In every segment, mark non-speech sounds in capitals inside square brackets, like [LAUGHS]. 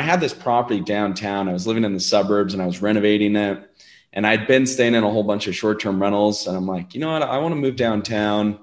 I had this property downtown. I was living in the suburbs and I was renovating it. And I'd been staying in a whole bunch of short term rentals. And I'm like, you know what? I want to move downtown.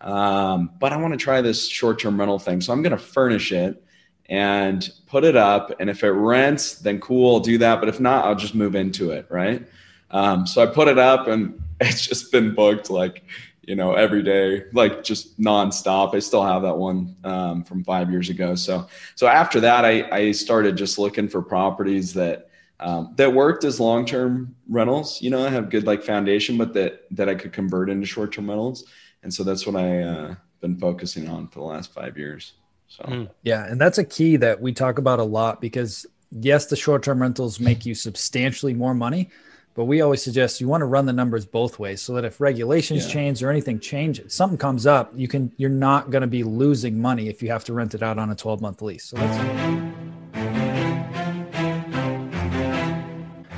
Um, but I want to try this short term rental thing. So I'm going to furnish it and put it up. And if it rents, then cool, I'll do that. But if not, I'll just move into it. Right. Um, so I put it up and [LAUGHS] it's just been booked like, you know, every day, like just nonstop. I still have that one um, from five years ago. So, so after that, I, I started just looking for properties that, um, that worked as long-term rentals, you know, I have good like foundation, but that, that I could convert into short-term rentals. And so that's what I, uh, been focusing on for the last five years. So, mm. yeah. And that's a key that we talk about a lot because yes, the short-term rentals make you substantially more money, but we always suggest you want to run the numbers both ways so that if regulations yeah. change or anything changes, something comes up, you can you're not going to be losing money if you have to rent it out on a 12 month lease. So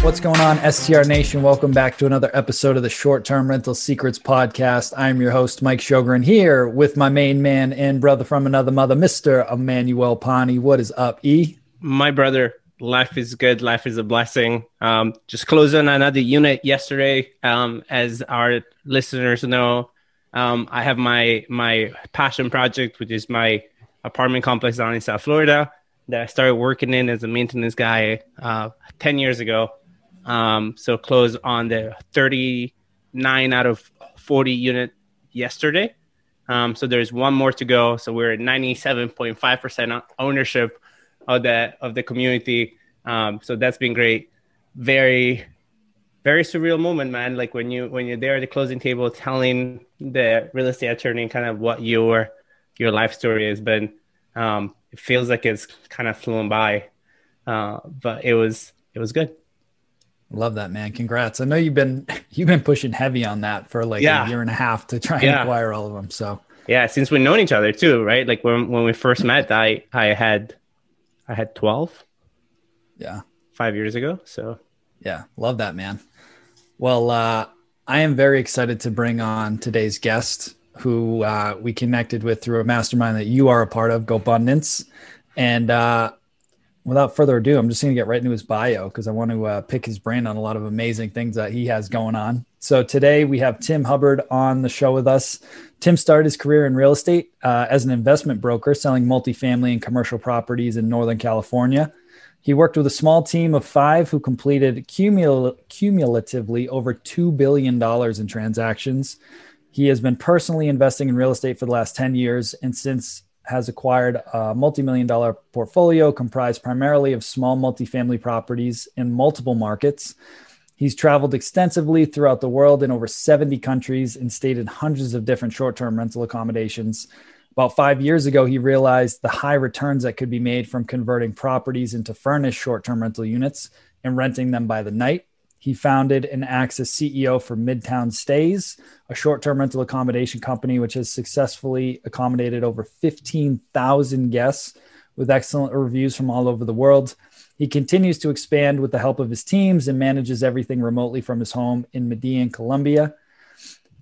What's going on, STR Nation? Welcome back to another episode of the Short Term Rental Secrets Podcast. I'm your host, Mike Shogren, here with my main man and brother from another mother, Mr. Emmanuel Pani. What is up, E? My brother, life is good. Life is a blessing. Um, just closing another unit yesterday. Um, as our listeners know, um, I have my my passion project, which is my apartment complex down in South Florida that I started working in as a maintenance guy uh, 10 years ago. Um, so closed on the 39 out of 40 unit yesterday. Um, so there's one more to go. So we're at 97.5% ownership of the of the community. Um, so that's been great. Very, very surreal moment, man. Like when you when you're there at the closing table, telling the real estate attorney kind of what your your life story has been. Um, it feels like it's kind of flown by, uh, but it was it was good. Love that, man. Congrats. I know you've been [LAUGHS] you've been pushing heavy on that for like yeah. a year and a half to try and yeah. acquire all of them. So yeah, since we've known each other too, right? Like when when we first met, I I had I had twelve. Yeah. Five years ago. So yeah, love that, man. Well, uh, I am very excited to bring on today's guest, who uh, we connected with through a mastermind that you are a part of, GoBundance. And uh, without further ado, I'm just going to get right into his bio because I want to uh, pick his brain on a lot of amazing things that he has going on. So today we have Tim Hubbard on the show with us. Tim started his career in real estate uh, as an investment broker, selling multifamily and commercial properties in Northern California. He worked with a small team of five who completed cumul- cumulatively over $2 billion in transactions. He has been personally investing in real estate for the last 10 years. And since has acquired a multi-million dollar portfolio comprised primarily of small multifamily properties in multiple markets. He's traveled extensively throughout the world in over 70 countries and stayed in hundreds of different short-term rental accommodations. About five years ago, he realized the high returns that could be made from converting properties into furnished short-term rental units and renting them by the night. He founded and acts as CEO for Midtown Stays, a short term rental accommodation company which has successfully accommodated over 15,000 guests with excellent reviews from all over the world. He continues to expand with the help of his teams and manages everything remotely from his home in Medellin, Colombia.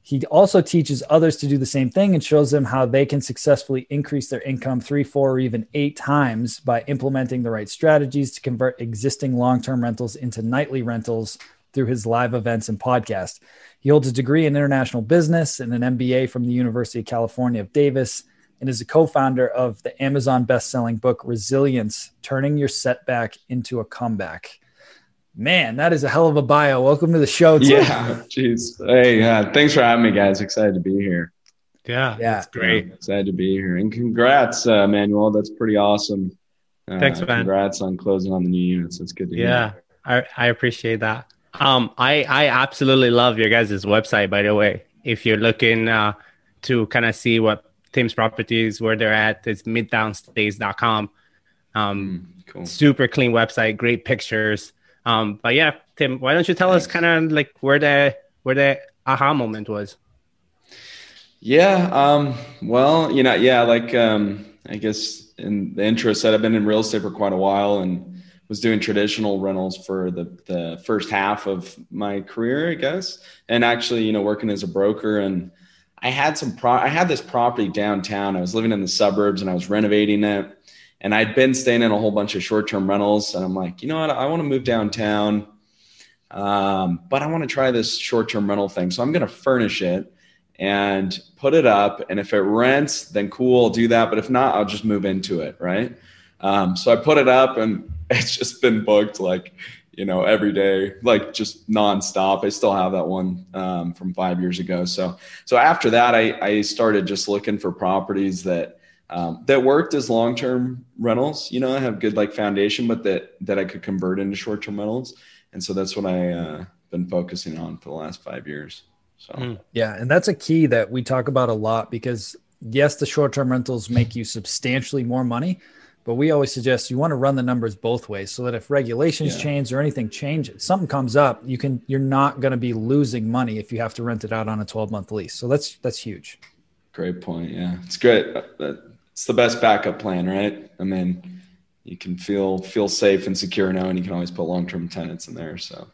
He also teaches others to do the same thing and shows them how they can successfully increase their income three, four, or even eight times by implementing the right strategies to convert existing long term rentals into nightly rentals through his live events and podcast. He holds a degree in international business and an MBA from the University of California of Davis and is a co founder of the Amazon best selling book Resilience Turning Your Setback into a Comeback. Man, that is a hell of a bio. Welcome to the show. Tim. Yeah, jeez. Hey, uh, thanks for having me, guys. Excited to be here. Yeah, yeah, that's great. Yeah, excited to be here, and congrats, uh, Manuel. That's pretty awesome. Uh, thanks, man. Congrats on closing on the new units. That's good to yeah, hear. Yeah, I, I appreciate that. Um, I I absolutely love your guys' website. By the way, if you're looking uh, to kind of see what Tim's properties where they're at. It's midtownstays.com. Um, Mm, cool. super clean website, great pictures. Um, but yeah, Tim, why don't you tell us kind of like where the where the aha moment was? Yeah. Um, well, you know, yeah, like um, I guess in the intro said, I've been in real estate for quite a while and was doing traditional rentals for the the first half of my career, I guess. And actually, you know, working as a broker and I had some pro I had this property downtown. I was living in the suburbs and I was renovating it. And I'd been staying in a whole bunch of short-term rentals. And I'm like, you know what? I want to move downtown. Um, but I want to try this short-term rental thing. So I'm going to furnish it and put it up. And if it rents, then cool, I'll do that. But if not, I'll just move into it. Right. Um, so I put it up and [LAUGHS] it's just been booked like, you know, every day, like just nonstop. I still have that one um, from five years ago. So, so after that, I, I started just looking for properties that, um, that worked as long-term rentals, you know, I have good like foundation, but that, that I could convert into short-term rentals. And so that's what I, uh, been focusing on for the last five years. So. Mm. Yeah, and that's a key that we talk about a lot because yes, the short-term rentals make you substantially more money, but we always suggest you want to run the numbers both ways so that if regulations Yeah. change or anything changes, something comes up, you can you're not going to be losing money if you have to rent it out on a 12-month lease. So that's that's huge. Great point. Yeah, it's great. Uh, It's the best backup plan, right? I mean, you can feel feel safe and secure knowing you can always put long term tenants in there. So,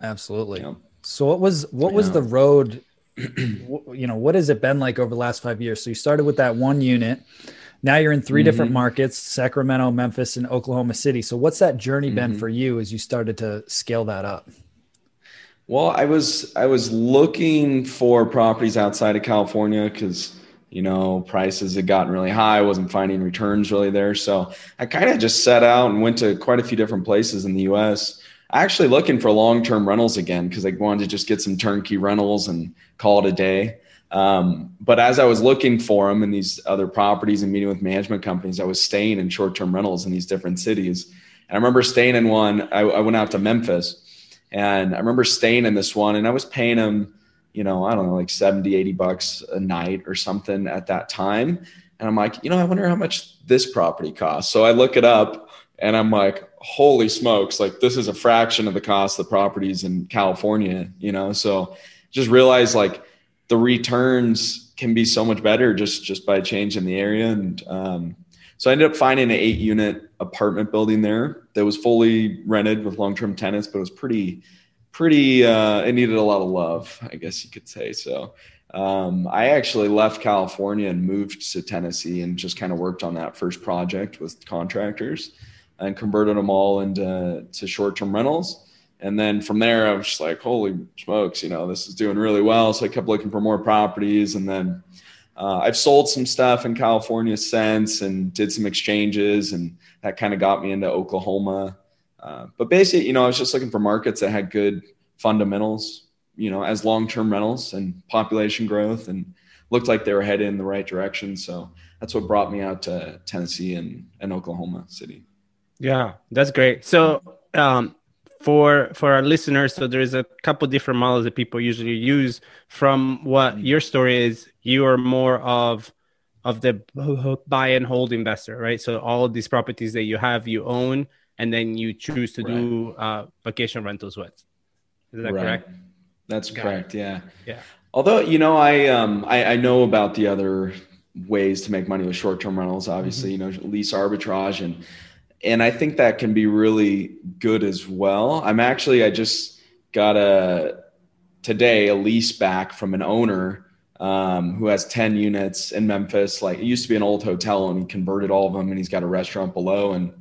Absolutely. yeah. So what was what was the road? [CLEARS THROAT] you know, what has it been like over the last five years? So you started with that one unit. Now you're in 3 different Mhm. markets: Sacramento, Memphis, and Oklahoma City. So what's that journey been Mhm. for you as you started to scale that up? Well, I was I was looking for properties outside of California because you know prices had gotten really high. I wasn't finding returns really there, so I kind of just set out and went to quite a few different places in the U.S. Actually, looking for long term rentals again because I wanted to just get some turnkey rentals and call it a day. Um, but as I was looking for them in these other properties and meeting with management companies, I was staying in short term rentals in these different cities. And I remember staying in one. I, I went out to Memphis. And I remember staying in this one and I was paying them, you know, I don't know, like 70, 80 bucks a night or something at that time. And I'm like, you know, I wonder how much this property costs. So I look it up and I'm like, holy smokes, like this is a fraction of the cost of the properties in California, you know? So just realize like the returns can be so much better just, just by changing the area. And, um, so I ended up finding an eight unit apartment building there that was fully rented with long term tenants, but it was pretty, pretty, uh, it needed a lot of love, I guess you could say. So um, I actually left California and moved to Tennessee and just kind of worked on that first project with contractors and converted them all into to short term rentals. And then from there, I was just like, holy smokes, you know, this is doing really well. So I kept looking for more properties. And then uh, I've sold some stuff in California since and did some exchanges, and that kind of got me into Oklahoma. Uh, but basically, you know, I was just looking for markets that had good fundamentals, you know, as long term rentals and population growth, and looked like they were headed in the right direction. So that's what brought me out to Tennessee and, and Oklahoma City. Yeah, that's great. So, um, for for our listeners, so there's a couple different models that people usually use. From what your story is, you are more of of the buy and hold investor, right? So all of these properties that you have, you own, and then you choose to do uh, vacation rentals with. Is that Right. correct? That's Got it. correct. Yeah. Yeah. Although you know, I um I, I know about the other ways to make money with short term rentals. Obviously, you know, lease arbitrage and and I think that can be really good as well. I'm actually I just got a today a lease back from an owner um, who has 10 units in Memphis. Like it used to be an old hotel and he converted all of them and he's got a restaurant below. And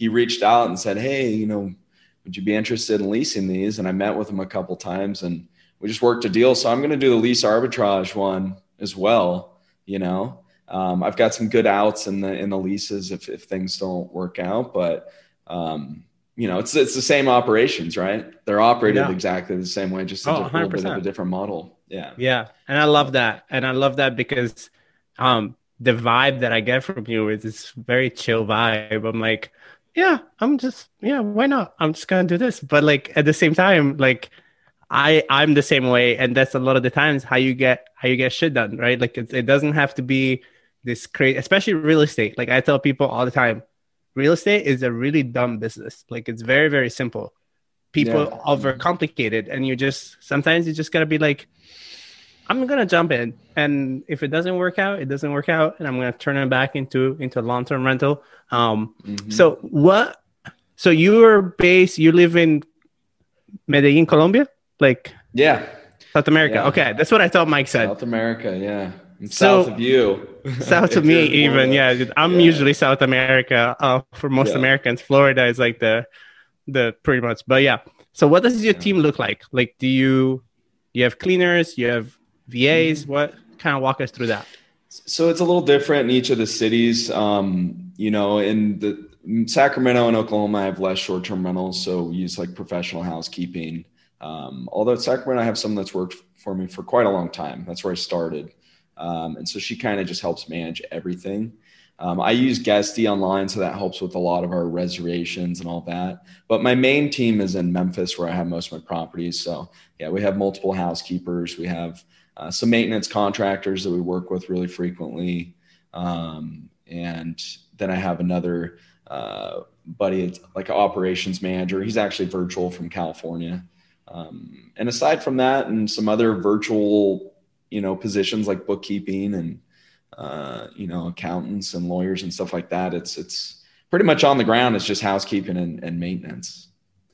he reached out and said, Hey, you know, would you be interested in leasing these? And I met with him a couple times and we just worked a deal. So I'm going to do the lease arbitrage one as well. You know, um, I've got some good outs in the in the leases if if things don't work out, but um, you know, it's it's the same operations, right? They're operated Yeah. exactly the same way, just a Oh, di- little bit of a different model. Yeah. Yeah, and I love that, and I love that because um, the vibe that I get from you is this very chill vibe. I'm like, yeah, I'm just yeah, why not? I'm just gonna do this, but like at the same time, like I I'm the same way, and that's a lot of the times how you get how you get shit done, right? Like it, it doesn't have to be this crazy, especially real estate. Like I tell people all the time, real estate is a really dumb business. Like it's very, very simple. People Yeah. overcomplicate it, and you just sometimes you just gotta be like, I'm gonna jump in, and if it doesn't work out, it doesn't work out, and I'm gonna turn it back into into long term rental. Um, Mhm. so what? So you're based, you live in Medellin, Colombia, like yeah, South America. Yeah. Okay, that's what I thought Mike said. South America, yeah, So- south of you, [LAUGHS] South of [LAUGHS] me, even yeah. I'm Yeah. usually South America. Uh, for most Yeah. Americans, Florida is like the the pretty much. But yeah. So what does your team look like? Like, do you you have cleaners? You have VAs? Mm-hmm. What kind of walk us through that? So it's a little different in each of the cities. Um, you know, in the Sacramento and Oklahoma, I have less short-term rentals, so we use like professional housekeeping. Um, although at Sacramento, I have someone that's worked for me for quite a long time. That's where I started, um, and so she kind of just helps manage everything. Um, I use Guesty online, so that helps with a lot of our reservations and all that. But my main team is in Memphis, where I have most of my properties. So yeah, we have multiple housekeepers. We have uh, some maintenance contractors that we work with really frequently. Um, and then I have another uh, buddy, it's like an operations manager. He's actually virtual from California. Um, and aside from that, and some other virtual, you know, positions like bookkeeping and uh, you know, accountants and lawyers and stuff like that, it's it's pretty much on the ground. It's just housekeeping and, and maintenance.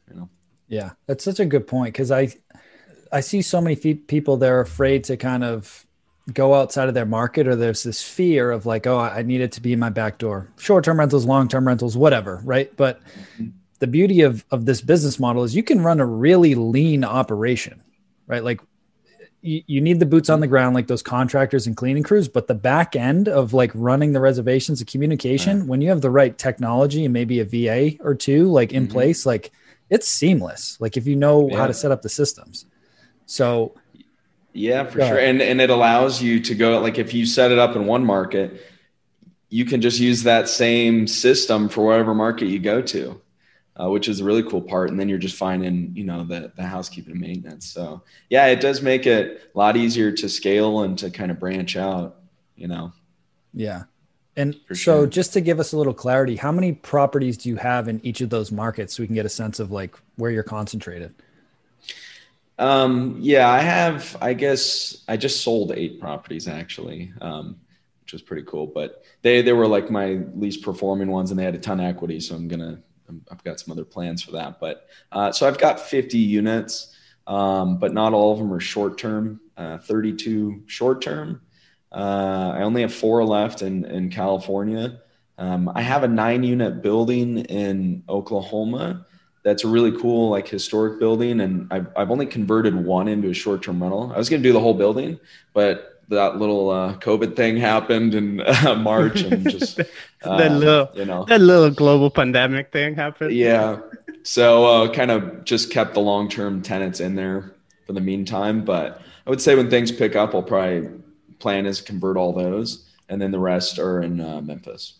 You know. Yeah, that's such a good point because I I see so many people they're afraid to kind of go outside of their market or there's this fear of like oh I need it to be in my back door. Short-term rentals long-term rentals whatever right? But the beauty of of this business model is you can run a really lean operation right? Like you, you need the boots on the ground like those contractors and cleaning crews but the back end of like running the reservations and communication when you have the right technology and maybe a va or two like in Mhm. place like it's seamless. Like if you know how to set up the systems so Yeah, for sure. And and it allows you to go like if you set it up in one market, you can just use that same system for whatever market you go to, uh, which is a really cool part. And then you're just finding, you know, the the housekeeping and maintenance. So yeah, it does make it a lot easier to scale and to kind of branch out. You know. Yeah. And For so sure. just to give us a little clarity, how many properties do you have in each of those markets so we can get a sense of like where you're concentrated? Um, yeah, I have, I guess I just sold eight properties actually, um, which was pretty cool, but they, they were like my least performing ones and they had a ton of equity. So I'm to, I've got some other plans for that, but, uh, so I've got 50 units, um, but not all of them are short-term, uh, 32 short-term. Uh, I only have four left in, in California. Um, I have a nine unit building in Oklahoma that's a really cool like historic building and I've, I've only converted one into a short-term rental i was going to do the whole building but that little uh, covid thing happened in [LAUGHS] uh, march and just [LAUGHS] that um, little you know that little global pandemic thing happened. yeah so uh, kind of just kept the long-term tenants in there for the meantime but i would say when things pick up i'll probably plan is convert all those and then the rest are in uh, memphis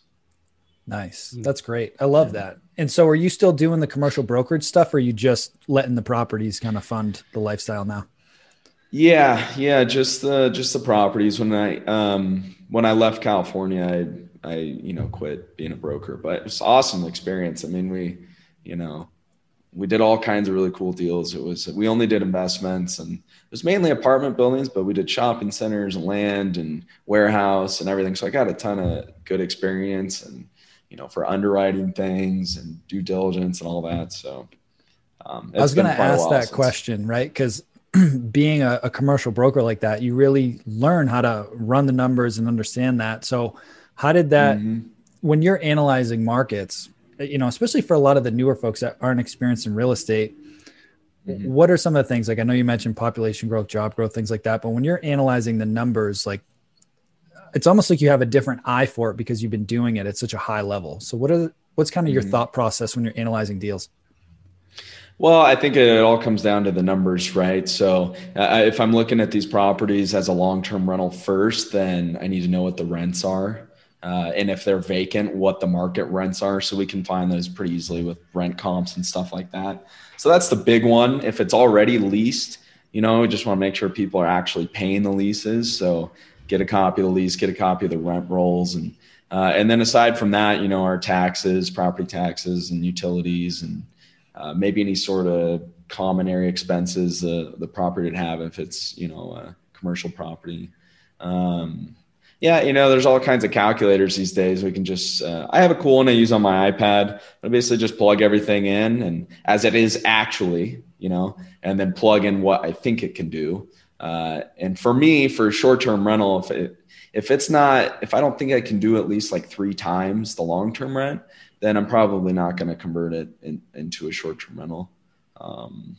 Nice. That's great. I love that. And so are you still doing the commercial brokerage stuff or are you just letting the properties kind of fund the lifestyle now? Yeah, yeah, just the just the properties. When I um when I left California, I I you know quit being a broker, but it's awesome experience. I mean, we you know we did all kinds of really cool deals. It was we only did investments and it was mainly apartment buildings, but we did shopping centers and land and warehouse and everything. So I got a ton of good experience and you know for underwriting things and due diligence and all that. So um, I was going to ask that since- question, right? Because [CLEARS THROAT] being a, a commercial broker like that, you really learn how to run the numbers and understand that. So, how did that, Mhm. when you're analyzing markets, you know, especially for a lot of the newer folks that aren't experienced in real estate, Mhm. what are some of the things? Like, I know you mentioned population growth, job growth, things like that. But when you're analyzing the numbers, like, it's almost like you have a different eye for it because you've been doing it at such a high level. So, what are the, what's kind of your Mhm. thought process when you're analyzing deals? Well, I think it all comes down to the numbers, right? So, uh, if I'm looking at these properties as a long term rental first, then I need to know what the rents are. Uh, and if they're vacant, what the market rents are. So, we can find those pretty easily with rent comps and stuff like that. So, that's the big one. If it's already leased, you know, we just want to make sure people are actually paying the leases. So, get a copy of the lease, get a copy of the rent rolls, and uh, and then aside from that, you know, our taxes, property taxes, and utilities, and uh, maybe any sort of common area expenses uh, the property would have if it's you know a commercial property. Um, yeah, you know, there's all kinds of calculators these days. We can just, uh, I have a cool one I use on my iPad. I basically just plug everything in and as it is actually, you know, and then plug in what I think it can do. Uh, and for me, for short term rental, if it, if it's not, if I don't think I can do at least like three times the long term rent, then I'm probably not going to convert it in, into a short term rental. Um,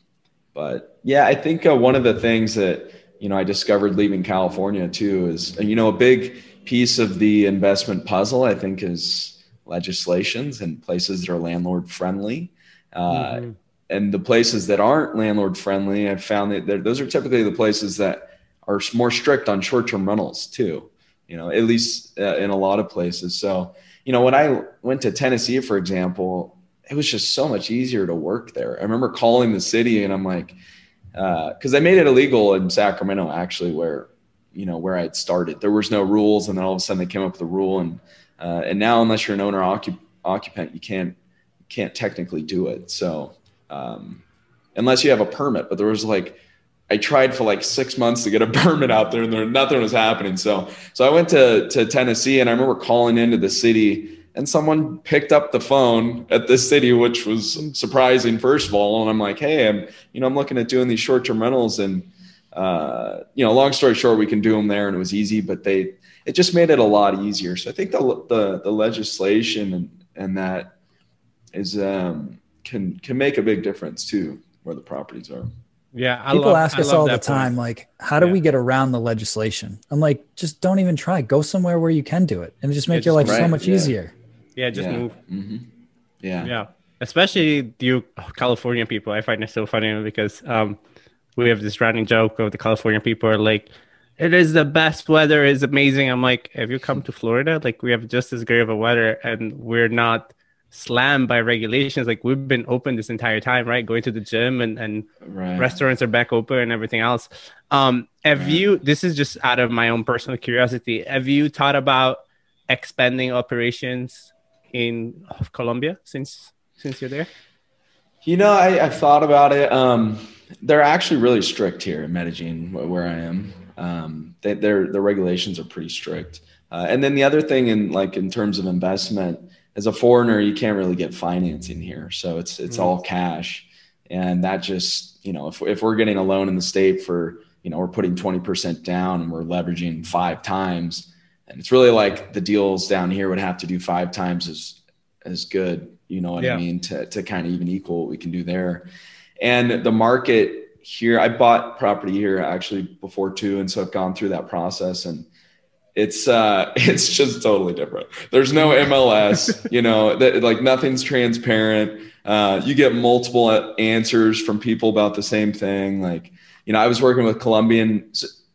but yeah, I think uh, one of the things that, you know, I discovered leaving California too is, you know, a big piece of the investment puzzle, I think, is legislations and places that are landlord friendly. Uh, mm-hmm. And the places that aren't landlord friendly, I've found that those are typically the places that are more strict on short term rentals too, you know, at least uh, in a lot of places. So, you know, when I went to Tennessee, for example, it was just so much easier to work there. I remember calling the city and I'm like, because uh, I made it illegal in Sacramento actually, where you know where I had started. There was no rules, and then all of a sudden they came up with a rule, and uh, and now unless you're an owner occup- occupant, you can't can't technically do it. So um, unless you have a permit, but there was like I tried for like six months to get a [LAUGHS] permit out there, and there nothing was happening. So so I went to to Tennessee, and I remember calling into the city and someone picked up the phone at this city, which was surprising, first of all. And I'm like, hey, I'm, you know, I'm looking at doing these short term rentals. And, uh, you know, long story short, we can do them there and it was easy, but they, it just made it a lot easier. So I think the, the, the legislation and, and that is, um, can, can make a big difference too, where the properties are. Yeah, I people love, ask us all the time, point. like, how do yeah. we get around the legislation? I'm like, just don't even try. Go somewhere where you can do it, and just make yeah, your life right. so much yeah. easier. Yeah, just yeah. move. Mm-hmm. Yeah. Yeah. Especially you California people. I find it so funny because um, we have this running joke of the California people are like, it is the best weather, is amazing. I'm like, have you come to Florida? Like we have just as great of a weather and we're not slammed by regulations. Like we've been open this entire time, right? Going to the gym and, and right. restaurants are back open and everything else. Um, have right. you this is just out of my own personal curiosity, have you thought about expanding operations in Colombia since since you're there? You know, I, I thought about it. Um, they're actually really strict here in Medellin, where I am. Um, they, their the regulations are pretty strict. Uh, and then the other thing, in like in terms of investment, as a foreigner, you can't really get financing here, so it's it's mm. all cash, and that just you know if if we're getting a loan in the state for you know we're putting twenty percent down and we're leveraging five times and it's really like the deals down here would have to do five times as as good you know what yeah. i mean to, to kind of even equal what we can do there and the market here i bought property here actually before too and so i've gone through that process and it's uh [LAUGHS] it's just totally different there's no mls you know [LAUGHS] that like nothing's transparent uh, you get multiple answers from people about the same thing like you know i was working with colombian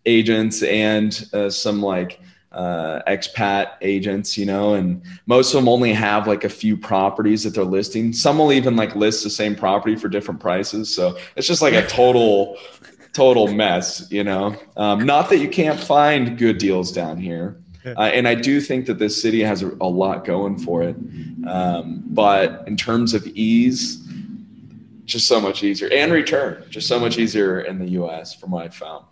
agents and uh, some like uh, expat agents, you know, and most of them only have like a few properties that they're listing. Some will even like list the same property for different prices. So it's just like a [LAUGHS] total, total mess, you know. Um, not that you can't find good deals down here. Uh, and I do think that this city has a, a lot going for it. Um, but in terms of ease, just so much easier and return, just so much easier in the US from what I found.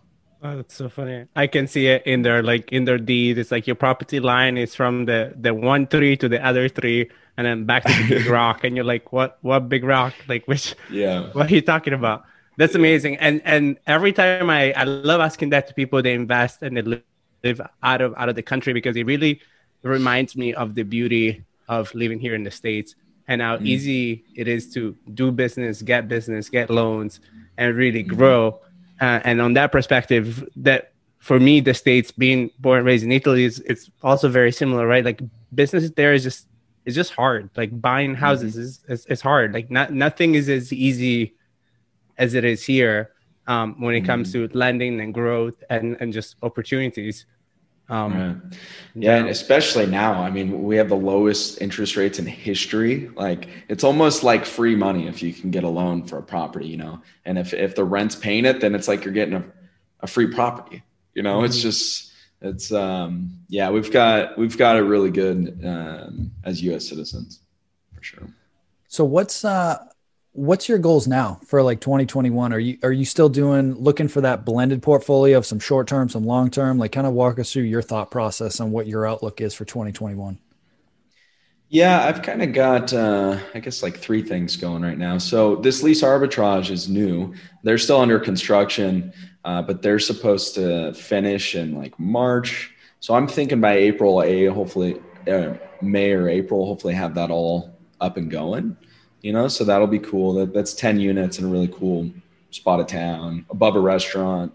Oh, that's so funny. I can see it in their like in their deed. It's like your property line is from the the one tree to the other tree, and then back to the big [LAUGHS] rock. And you're like, what what big rock? Like which? Yeah. [LAUGHS] What are you talking about? That's amazing. And and every time I I love asking that to people, they invest and they live, live out of out of the country because it really reminds me of the beauty of living here in the states and how mm. easy it is to do business, get business, get loans, and really mm-hmm. grow. Uh, and on that perspective, that for me, the states being born and raised in Italy is it's also very similar, right? Like business there is just it's just hard. Like buying houses mm-hmm. is, is, is hard. Like not nothing is as easy as it is here um, when it mm-hmm. comes to lending and growth and and just opportunities. Um, right. Yeah, and especially now. I mean, we have the lowest interest rates in history. Like, it's almost like free money if you can get a loan for a property, you know. And if if the rent's paying it, then it's like you're getting a, a free property. You know, mm-hmm. it's just it's um, yeah, we've got we've got it really good um, as U.S. citizens for sure. So what's uh what's your goals now for like 2021 are you are you still doing looking for that blended portfolio of some short term some long term? Like kind of walk us through your thought process on what your outlook is for 2021 yeah i've kind of got uh, i guess like three things going right now. So this lease arbitrage is new. They're still under construction uh, but they're supposed to finish in like march. So i'm thinking by april a hopefully uh, may or april hopefully have that all up and going you know? So that'll be cool. That, that's 10 units in a really cool spot of town above a restaurant.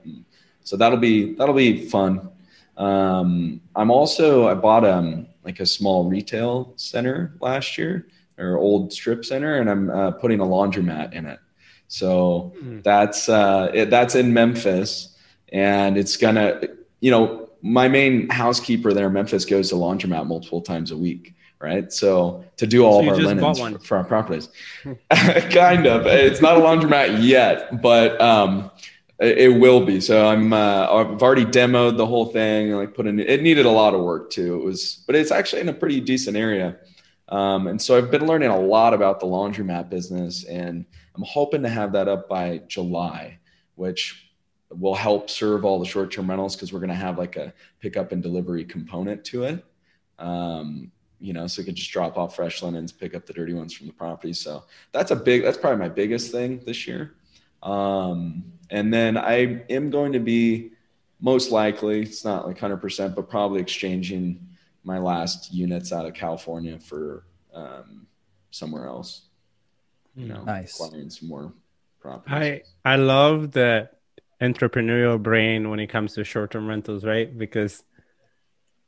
So that'll be that'll be fun. Um, i'm also i bought um like a small retail center last year or old strip center and i'm uh, putting a laundromat in it. So mm. that's uh, it, that's in memphis and it's gonna you know my main housekeeper there in memphis goes to laundromat multiple times a week right? So to do all so of our linens for, for, our properties, [LAUGHS] kind of. It's not a laundromat yet, but um, it, it, will be. So I'm uh, I've already demoed the whole thing. Like put in it needed a lot of work too. It was, but it's actually in a pretty decent area. Um, and so I've been learning a lot about the laundromat business, and I'm hoping to have that up by July, which will help serve all the short-term rentals because we're going to have like a pickup and delivery component to it. Um, you know, so we can just drop off fresh linens, pick up the dirty ones from the property. So that's a big, that's probably my biggest thing this year. Um, and then I am going to be most likely, it's not like 100%, but probably exchanging my last units out of California for um, somewhere else. You know, nice. acquiring some more properties. I I love the entrepreneurial brain when it comes to short-term rentals, right? Because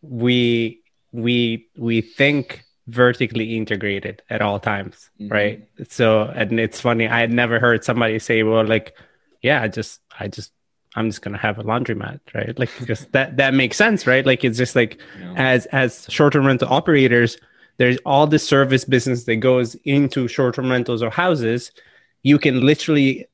we we we think vertically integrated at all times mm-hmm. right? So and it's funny i had never heard somebody say well like yeah i just i just i'm just gonna have a laundromat right? Like because [LAUGHS] that that makes sense right? Like it's just like as as short-term rental operators there's all the service business that goes into short-term rentals or houses. You can literally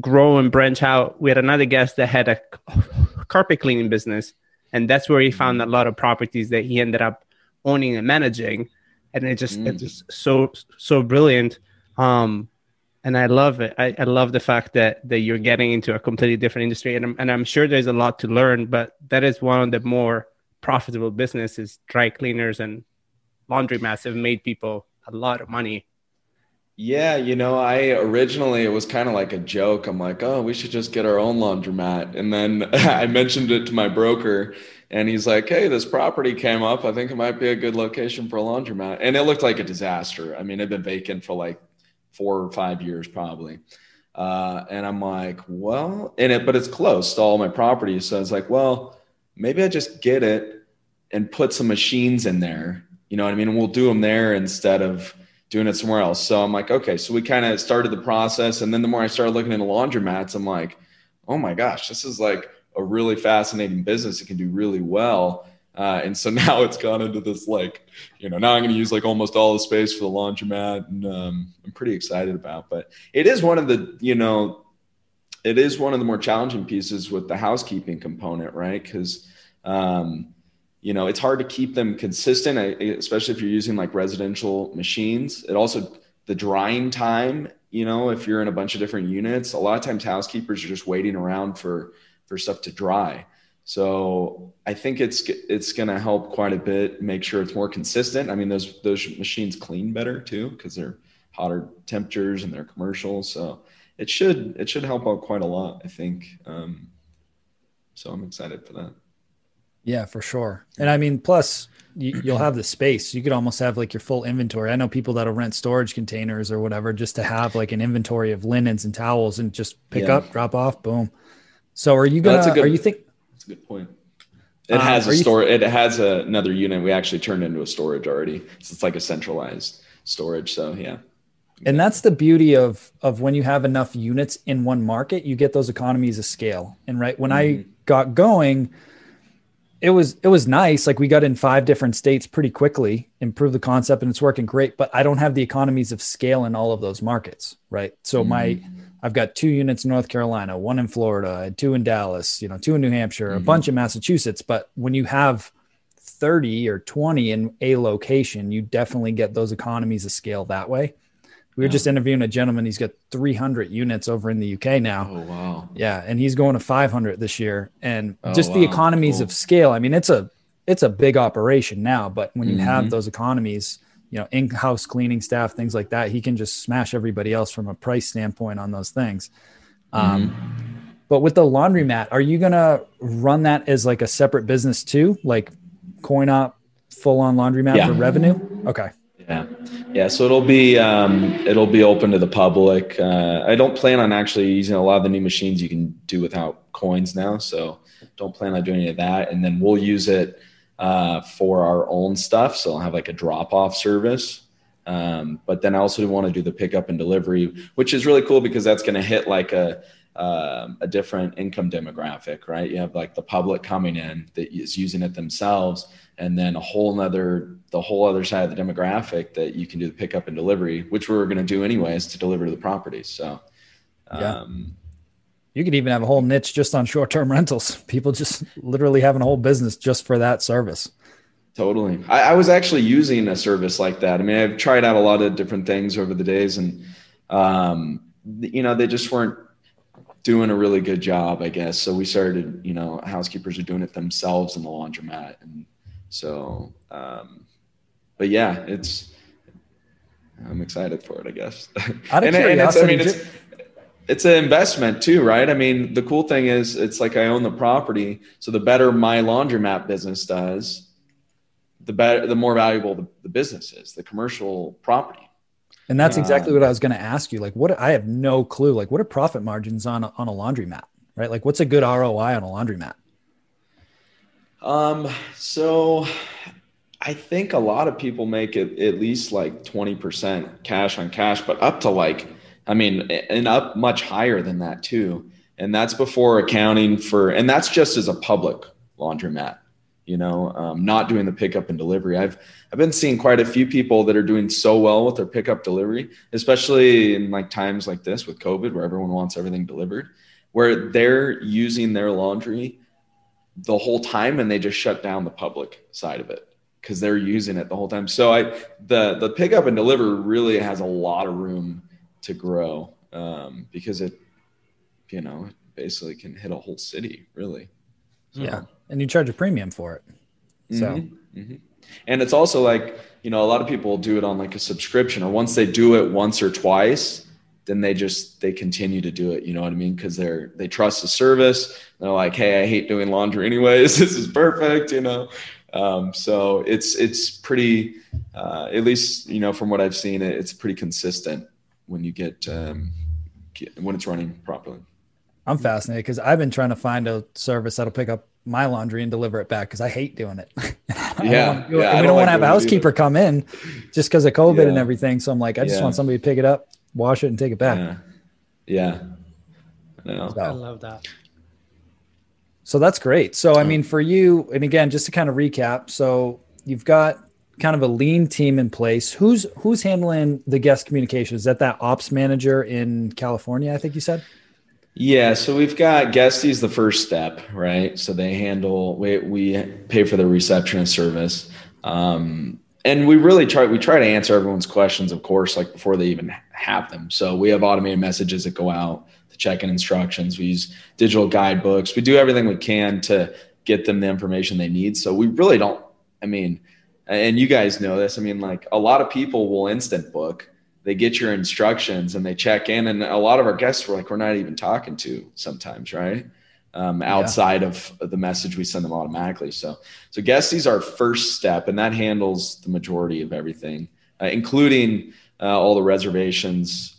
grow and branch out we had another guest that had a [LAUGHS] carpet cleaning business and that's where he found mm-hmm. a lot of properties that he ended up owning and managing. And it just mm. it's just so so brilliant. Um and i love it. I, I love the fact that that you're getting into a completely different industry. And I'm, and I'm sure there's a lot to learn but that is one of the more profitable businesses. Dry cleaners and laundromats have made people a lot of money yeah, you know, I originally it was kind of like a joke. I'm like, oh, we should just get our own laundromat. And then [LAUGHS] I mentioned it to my broker, and he's like, hey, this property came up. I think it might be a good location for a laundromat. And it looked like a disaster. I mean, it'd been vacant for like four or five years probably. Uh, and I'm like, well, and it, but it's close to all my properties. So I was like, well, maybe I just get it and put some machines in there. You know what I mean? And we'll do them there instead of doing it somewhere else. So I'm like, okay. So we kind of started the process. And then the more I started looking into laundromats, I'm like, oh my gosh, this is like a really fascinating business. It can do really well. Uh, and so [LAUGHS] now it's gone into this like, you know, now I'm going to use like almost all the space for the laundromat, and um, I'm pretty excited about. But it is one of the, you know, it is one of the more challenging pieces with the housekeeping component, right? Because um, you know it's hard to keep them consistent especially if you're using like residential machines. It also the drying time you know if you're in a bunch of different units a lot of times housekeepers are just waiting around for for stuff to dry. So i think it's it's going to help quite a bit make sure it's more consistent. I mean those those machines clean better too because they're hotter temperatures and they're commercial so it should it should help out quite a lot i think. Um, so i'm excited for that yeah, for sure. And I mean, plus you, will have the space. You could almost have like your full inventory. I know people that'll rent storage containers or whatever just to have like an inventory of linens and towels and just pick yeah. up, drop off, boom. So are you gonna? That's a good, are you think? That's a good point. It uh, has a store. Th- it has a, another unit. We actually turned into a storage already. So it's like a centralized storage. So yeah. And that's the beauty of of when you have enough units in one market, you get those economies of scale. And right when mm-hmm. I got going, it was it was nice like we got in five different states pretty quickly improved the concept and it's working great but i don't have the economies of scale in all of those markets right so mm-hmm. my I've got two units in North Carolina, one in Florida, two in Dallas, you know, two in New Hampshire, mm-hmm. a bunch in Massachusetts. But when you have 30 or 20 in a location, you definitely get those economies of scale that way. We were yeah. just interviewing a gentleman. He's got 300 units over in the UK now. Oh wow! Yeah, and he's going to 500 this year. And oh, just wow. the economies cool. of scale. I mean, it's a it's a big operation now, but when you mm-hmm. have those economies, you know, in-house cleaning staff, things like that, he can just smash everybody else from a price standpoint on those things. Um, mm-hmm. But with the laundromat, are you gonna run that as like a separate business too, like coin op full on laundromat yeah. for revenue? Okay. Yeah, yeah. So it'll be um, it'll be open to the public. Uh, I don't plan on actually using a lot of the new machines you can do without coins now. So don't plan on doing any of that. And then we'll use it uh, for our own stuff. So I'll have like a drop off service. Um, but then I also want to do the pickup and delivery, which is really cool because that's going to hit like a uh, a different income demographic, right? You have like the public coming in that is using it themselves, and then a whole nother the whole other side of the demographic that you can do the pickup and delivery, which we are going to do anyways to deliver to the properties. So, um, yeah. You could even have a whole niche just on short term [LAUGHS] rentals. People just literally having a whole business just for that service. Totally. I, I, was actually using a service like that. I mean, I've tried out a lot of different things over the days, and um, you know, they just weren't doing a really good job, I guess. So we started, you know, housekeepers are doing it themselves in the laundromat, and so, um, but yeah, it's. I'm excited for it, I guess. [LAUGHS] Out of and, curiosity, and it's, I mean, it's, it's an investment too, right? I mean, the cool thing is it's like I own the property. So the better my laundromat business does, the better, the more valuable the, the business is, the commercial property. And that's exactly uh, what I was going to ask you. Like, what I have no clue. Like, what are profit margins on a, on a laundromat, right? Like, what's a good ROI on a laundromat? Um, so I think a lot of people make it at least like 20% cash on cash, but up to like I mean, and up much higher than that too. And that's before accounting for, and that's just as a public laundromat, you know, um, not doing the pickup and delivery. I've, I've been seeing quite a few people that are doing so well with their pickup delivery, especially in like times like this with COVID where everyone wants everything delivered, where they're using their laundry the whole time and they just shut down the public side of it because they're using it the whole time. So I, the, the pickup and deliver really has a lot of room to grow um, because it, you know, basically can hit a whole city really. So. Yeah, and you charge a premium for it. So, mm-hmm. Mm-hmm. and it's also like you know a lot of people do it on like a subscription, or once they do it once or twice, then they just they continue to do it. You know what I mean? Because they're they trust the service. They're like, hey, I hate doing laundry anyways. [LAUGHS] this is perfect. You know. Um, so it's it's pretty, uh, at least you know from what I've seen, it, it's pretty consistent when you get, um, get when it's running properly. I'm fascinated because I've been trying to find a service that'll pick up my laundry and deliver it back because I hate doing it. [LAUGHS] yeah, do yeah, we don't, don't want to have a housekeeper come in just because of COVID yeah. and everything. So I'm like, I just yeah. want somebody to pick it up, wash it, and take it back. Yeah, yeah. So, I love that. So that's great. So I mean, for you, and again, just to kind of recap, so you've got kind of a lean team in place. Who's who's handling the guest communication? Is that that ops manager in California? I think you said. Yeah, so we've got Guesty's the first step, right? So they handle we we pay for the reception service, um, and we really try we try to answer everyone's questions, of course, like before they even have them. So we have automated messages that go out, the check-in instructions. We use digital guidebooks. We do everything we can to get them the information they need. So we really don't. I mean, and you guys know this. I mean, like a lot of people will instant book. They get your instructions and they check in, and a lot of our guests were like, we're not even talking to sometimes, right? Um, outside yeah. of the message we send them automatically. So, so Guesty's are first step, and that handles the majority of everything, uh, including uh, all the reservations.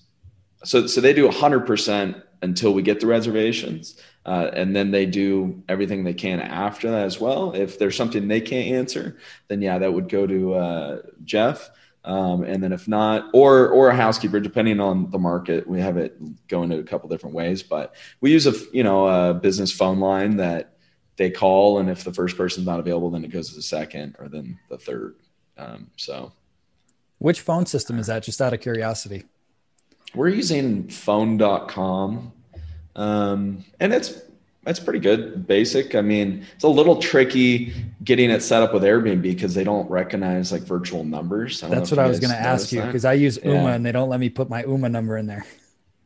So, so they do 100% until we get the reservations. Uh, and then they do everything they can after that as well. If there's something they can't answer, then yeah, that would go to uh, Jeff. Um, and then if not, or or a housekeeper, depending on the market, we have it going to a couple different ways. But we use a you know a business phone line that they call, and if the first person's not available, then it goes to the second or then the third. Um, so, which phone system is that? Just out of curiosity. we're using phone.com. Um, and it's it's pretty good, basic. I mean, it's a little tricky getting it set up with Airbnb because they don't recognize like virtual numbers. That's what I was going to ask you because I use Ooma yeah. and they don't let me put my Ooma number in there.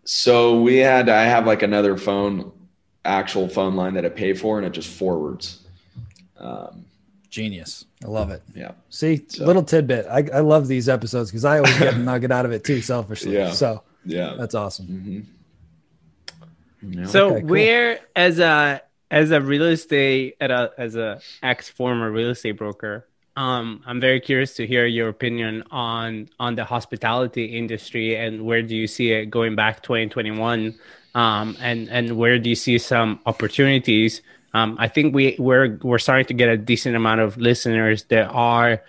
So we had I have like another phone, actual phone line that I pay for, and it just forwards. Um, Genius. I love it. Yeah. See, so. little tidbit. I, I love these episodes because I always get a [LAUGHS] nugget out of it too, selfishly. Yeah. So yeah, that's awesome. Mm-hmm. So okay, cool. where as a as a real estate at a, as a ex former real estate broker, um, I'm very curious to hear your opinion on on the hospitality industry and where do you see it going back 2021, um, and and where do you see some opportunities? Um, I think we we're we're starting to get a decent amount of listeners that are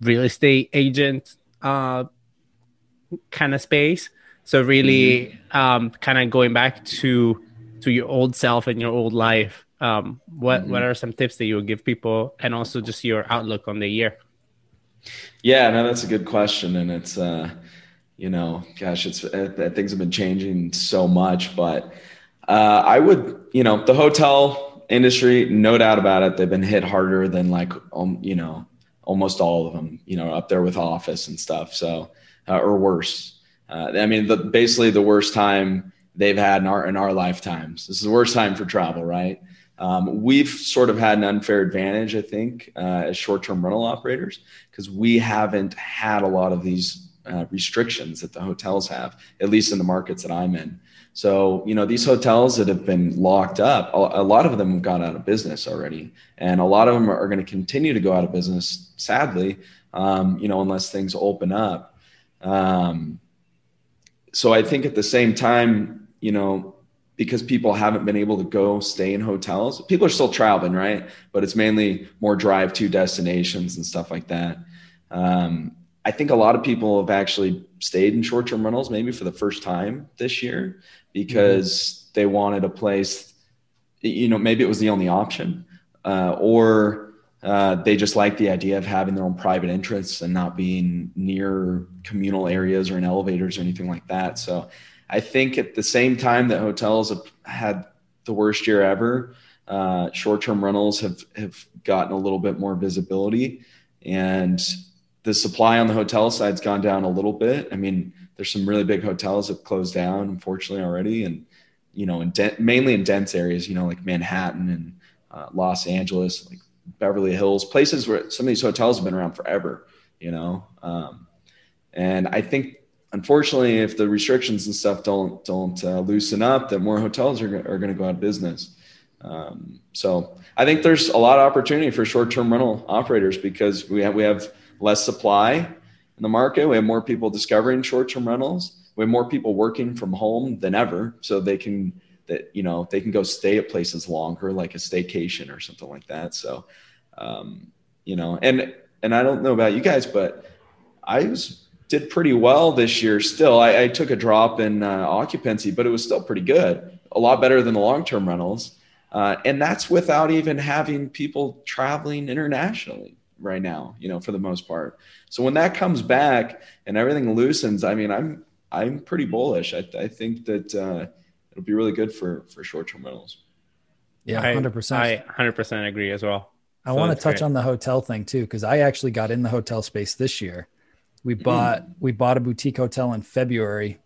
real estate agent uh, kind of space. So really, mm-hmm. um, kind of going back to to your old self and your old life. Um, what mm-hmm. what are some tips that you would give people, and also just your outlook on the year? Yeah, no, that's a good question, and it's uh, you know, gosh, it's uh, things have been changing so much, but uh, I would, you know, the hotel industry, no doubt about it, they've been hit harder than like, um, you know, almost all of them, you know, up there with office and stuff. So, uh, or worse. Uh, I mean, the, basically the worst time they've had in our in our lifetimes. This is the worst time for travel, right? Um, we've sort of had an unfair advantage, I think, uh, as short-term rental operators because we haven't had a lot of these uh, restrictions that the hotels have, at least in the markets that I'm in. So, you know, these hotels that have been locked up, a lot of them have gone out of business already, and a lot of them are going to continue to go out of business, sadly, um, you know, unless things open up. Um, so I think at the same time, you know, because people haven't been able to go stay in hotels, people are still traveling, right? But it's mainly more drive to destinations and stuff like that. Um, I think a lot of people have actually stayed in short term rentals maybe for the first time this year because mm-hmm. they wanted a place, you know, maybe it was the only option, uh, or uh, they just like the idea of having their own private interests and not being near communal areas or in elevators or anything like that. So I think at the same time that hotels have had the worst year ever, uh, short-term rentals have have gotten a little bit more visibility, and the supply on the hotel side's gone down a little bit. I mean, there's some really big hotels that closed down, unfortunately, already, and you know, in de- mainly in dense areas, you know, like Manhattan and uh, Los Angeles, like Beverly Hills, places where some of these hotels have been around forever, you know. Um, and I think, unfortunately, if the restrictions and stuff don't don't uh, loosen up, that more hotels are, are going to go out of business. Um, so I think there's a lot of opportunity for short-term rental operators because we have we have less supply in the market. We have more people discovering short-term rentals. We have more people working from home than ever, so they can that you know they can go stay at places longer, like a staycation or something like that. So, um, you know, and and I don't know about you guys, but I was did pretty well this year. Still, I, I took a drop in uh, occupancy, but it was still pretty good. A lot better than the long term rentals, uh, and that's without even having people traveling internationally right now. You know, for the most part. So when that comes back and everything loosens, I mean, I'm I'm pretty bullish. I, I think that uh, it'll be really good for for short term rentals. Yeah, hundred percent. I hundred percent agree as well. I so want to touch great. on the hotel thing too because I actually got in the hotel space this year. We mm-hmm. bought mm. we bought a boutique hotel in February,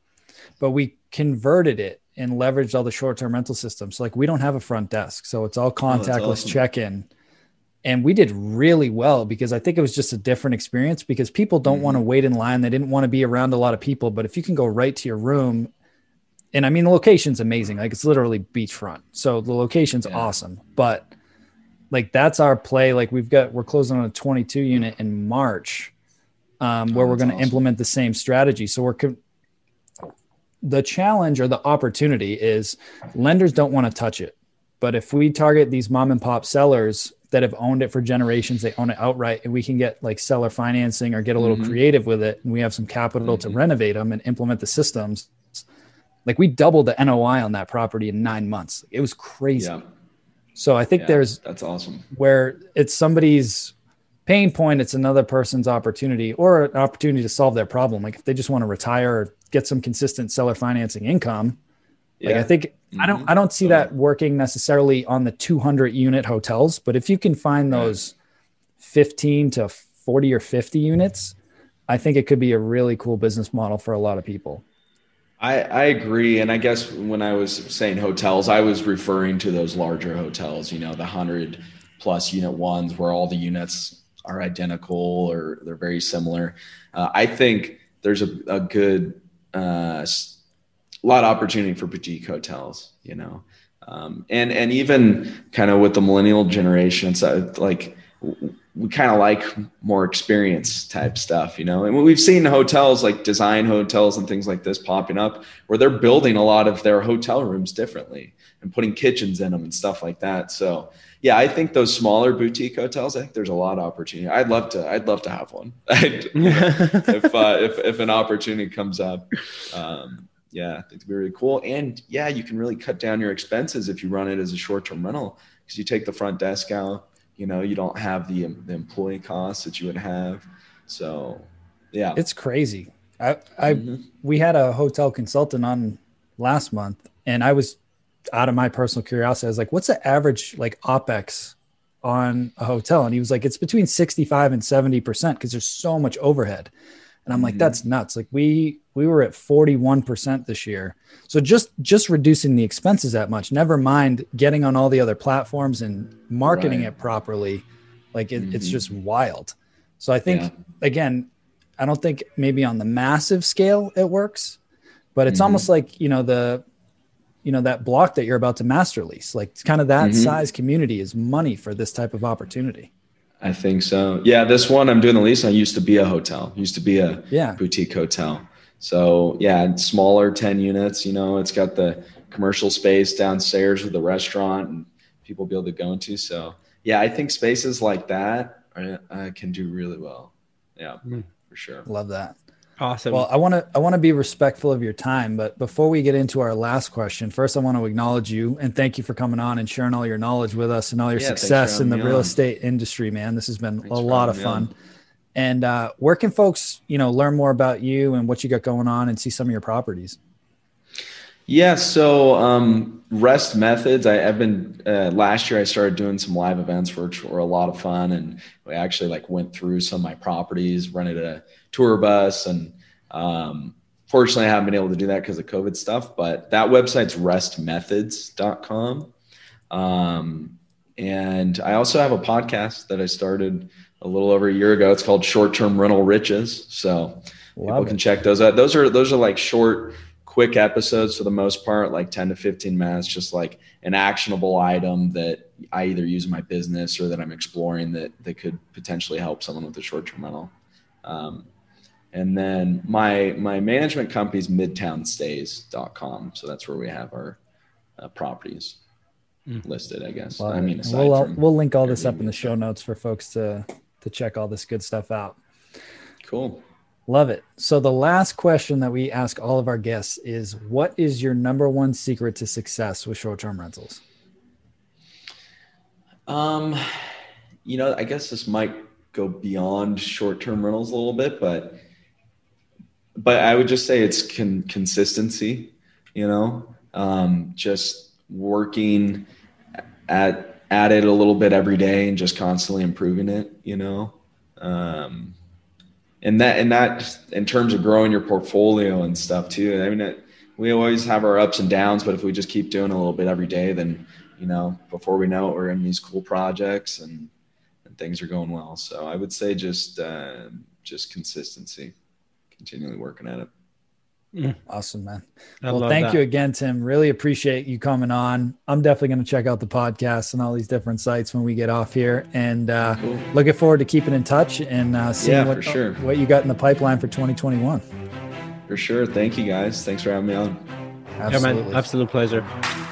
but we converted it and leveraged all the short term rental systems. So like we don't have a front desk, so it's all oh, contactless oh, awesome. check in. And we did really well because I think it was just a different experience because people don't mm-hmm. want to wait in line. They didn't want to be around a lot of people. But if you can go right to your room and I mean the location's amazing. Like it's literally beachfront. So the location's yeah. awesome. But like that's our play. Like we've got we're closing on a 22 unit in March, um, where oh, we're going to awesome. implement the same strategy. So we're co- the challenge or the opportunity is lenders don't want to touch it. But if we target these mom and pop sellers that have owned it for generations, they own it outright, and we can get like seller financing or get a little mm-hmm. creative with it, and we have some capital mm-hmm. to renovate them and implement the systems like we doubled the NOI on that property in nine months. It was crazy. Yeah. So I think yeah, there's that's awesome. Where it's somebody's pain point, it's another person's opportunity or an opportunity to solve their problem. Like if they just want to retire or get some consistent seller financing income. Like I think I don't mm-hmm. I don't see that working necessarily on the 200 unit hotels, but if you can find those 15 to 40 or 50 units, I think it could be a really cool business model for a lot of people. I, I agree. And I guess when I was saying hotels, I was referring to those larger hotels, you know, the 100 plus unit ones where all the units are identical or they're very similar. Uh, I think there's a, a good uh, lot of opportunity for boutique hotels, you know, um, and and even kind of with the millennial generation, it's uh, like we kind of like more experience type stuff, you know. And we've seen hotels like design hotels and things like this popping up where they're building a lot of their hotel rooms differently and putting kitchens in them and stuff like that. So yeah, I think those smaller boutique hotels, I think there's a lot of opportunity. I'd love to, I'd love to have one [LAUGHS] if, [LAUGHS] uh, if, if an opportunity comes up. Um, yeah, I think it'd be really cool. And yeah, you can really cut down your expenses if you run it as a short-term rental because you take the front desk out, you know, you don't have the, the employee costs that you would have. So yeah, it's crazy. I, I, mm-hmm. we had a hotel consultant on last month and I was out of my personal curiosity, I was like, what's the average like OPEX on a hotel? And he was like, it's between 65 and 70% because there's so much overhead. And I'm like, mm-hmm. that's nuts. Like we we were at 41% this year. So just just reducing the expenses that much, never mind getting on all the other platforms and marketing right. it properly. Like it, mm-hmm. it's just wild. So I think yeah. again, I don't think maybe on the massive scale it works, but it's mm-hmm. almost like, you know, the you know that block that you're about to master lease like it's kind of that mm-hmm. size community is money for this type of opportunity i think so. Yeah this one i'm doing the lease i used to be a hotel. Used to be a yeah. boutique hotel. So yeah smaller 10 units you know it's got the commercial space downstairs with the restaurant and people be able to go into. So yeah i think spaces like that are, uh, can do really well. Yeah mm. for sure. Love that Awesome. Well, I want to I want to be respectful of your time, but before we get into our last question, first I want to acknowledge you and thank you for coming on and sharing all your knowledge with us and all your yeah, success in the real on. estate industry, man. This has been thanks a lot of fun. And uh, where can folks, you know, learn more about you and what you got going on and see some of your properties? Yeah, so um, Rest Methods. I, have been uh, last year. I started doing some live events, which were a lot of fun, and we actually like went through some of my properties, rented a tour bus, and um, fortunately, I haven't been able to do that because of COVID stuff. But that website's restmethods.com. Um, and I also have a podcast that I started a little over a year ago. It's called Short Term Rental Riches. So Love people it. can check those out. Those are those are like short quick episodes for the most part, like 10 to 15 minutes, just like an actionable item that I either use in my business or that I'm exploring that, that could potentially help someone with a short term rental. Um, and then my my management company is midtownstays.com. So that's where we have our uh, properties mm. listed, I guess. Well, I mean, we'll, we'll link all this up in the show notes for folks to, to check all this good stuff out. Cool. Love it. So the last question that we ask all of our guests is what is your number one secret to success with short-term rentals? Um, you know, I guess this might go beyond short-term rentals a little bit, but but I would just say it's con- consistency, you know, um, just working at at it a little bit every day and just constantly improving it, you know. Um, and that and that in terms of growing your portfolio and stuff too. I mean, it, we always have our ups and downs, but if we just keep doing a little bit every day, then you know, before we know it, we're in these cool projects and and things are going well. So I would say just uh, just consistency, continually working at it. Mm. Awesome, man. I well, thank that. you again, Tim. Really appreciate you coming on. I'm definitely going to check out the podcast and all these different sites when we get off here, and uh, cool. looking forward to keeping in touch and uh, seeing yeah, what, sure. what you got in the pipeline for 2021. For sure. Thank you, guys. Thanks for having me on. Absolutely. Yeah, man. Absolute pleasure.